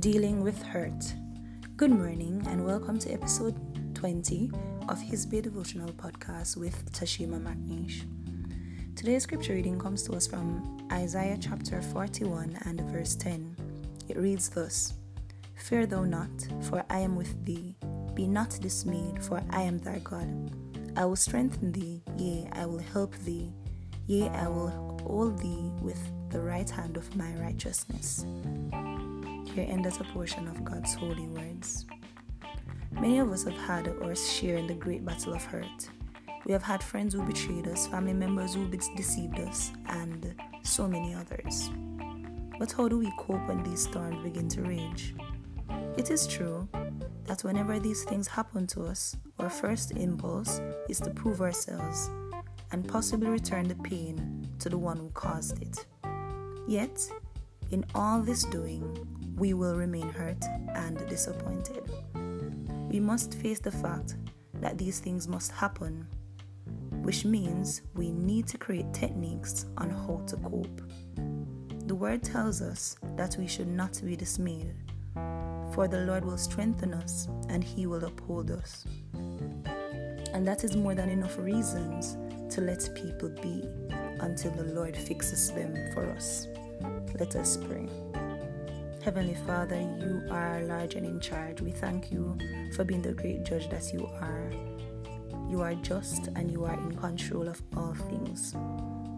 Dealing with Hurt. Good morning and welcome to episode 20 of His Devotional Podcast with Tashima McNeish. Today's scripture reading comes to us from Isaiah chapter 41 and verse 10. It reads thus Fear thou not, for I am with thee. Be not dismayed, for I am thy God. I will strengthen thee, yea, I will help thee. Yea, I will hold thee with the right hand of my righteousness. Here endeth a portion of God's holy words. Many of us have had our share in the great battle of hurt. We have had friends who betrayed us, family members who deceived us, and so many others. But how do we cope when these storms begin to rage? It is true that whenever these things happen to us, our first impulse is to prove ourselves and possibly return the pain to the one who caused it. Yet, in all this doing, we will remain hurt and disappointed. We must face the fact that these things must happen, which means we need to create techniques on how to cope. The word tells us that we should not be dismayed, for the Lord will strengthen us and he will uphold us. And that is more than enough reasons to let people be until the Lord fixes them for us. Let us pray. Heavenly Father, you are large and in charge. We thank you for being the great judge that you are. You are just and you are in control of all things.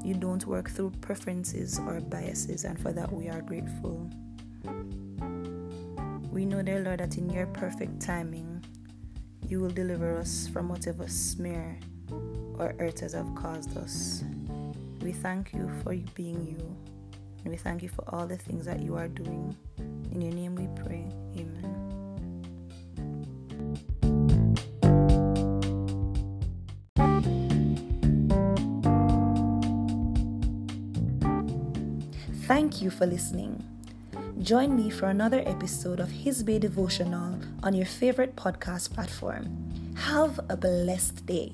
You don't work through preferences or biases, and for that we are grateful. We know, dear Lord, that in your perfect timing, you will deliver us from whatever smear or hurt have caused us. We thank you for being you, and we thank you for all the things that you are doing. In your name we pray. Amen. Thank you for listening. Join me for another episode of His Bay Devotional on your favorite podcast platform. Have a blessed day.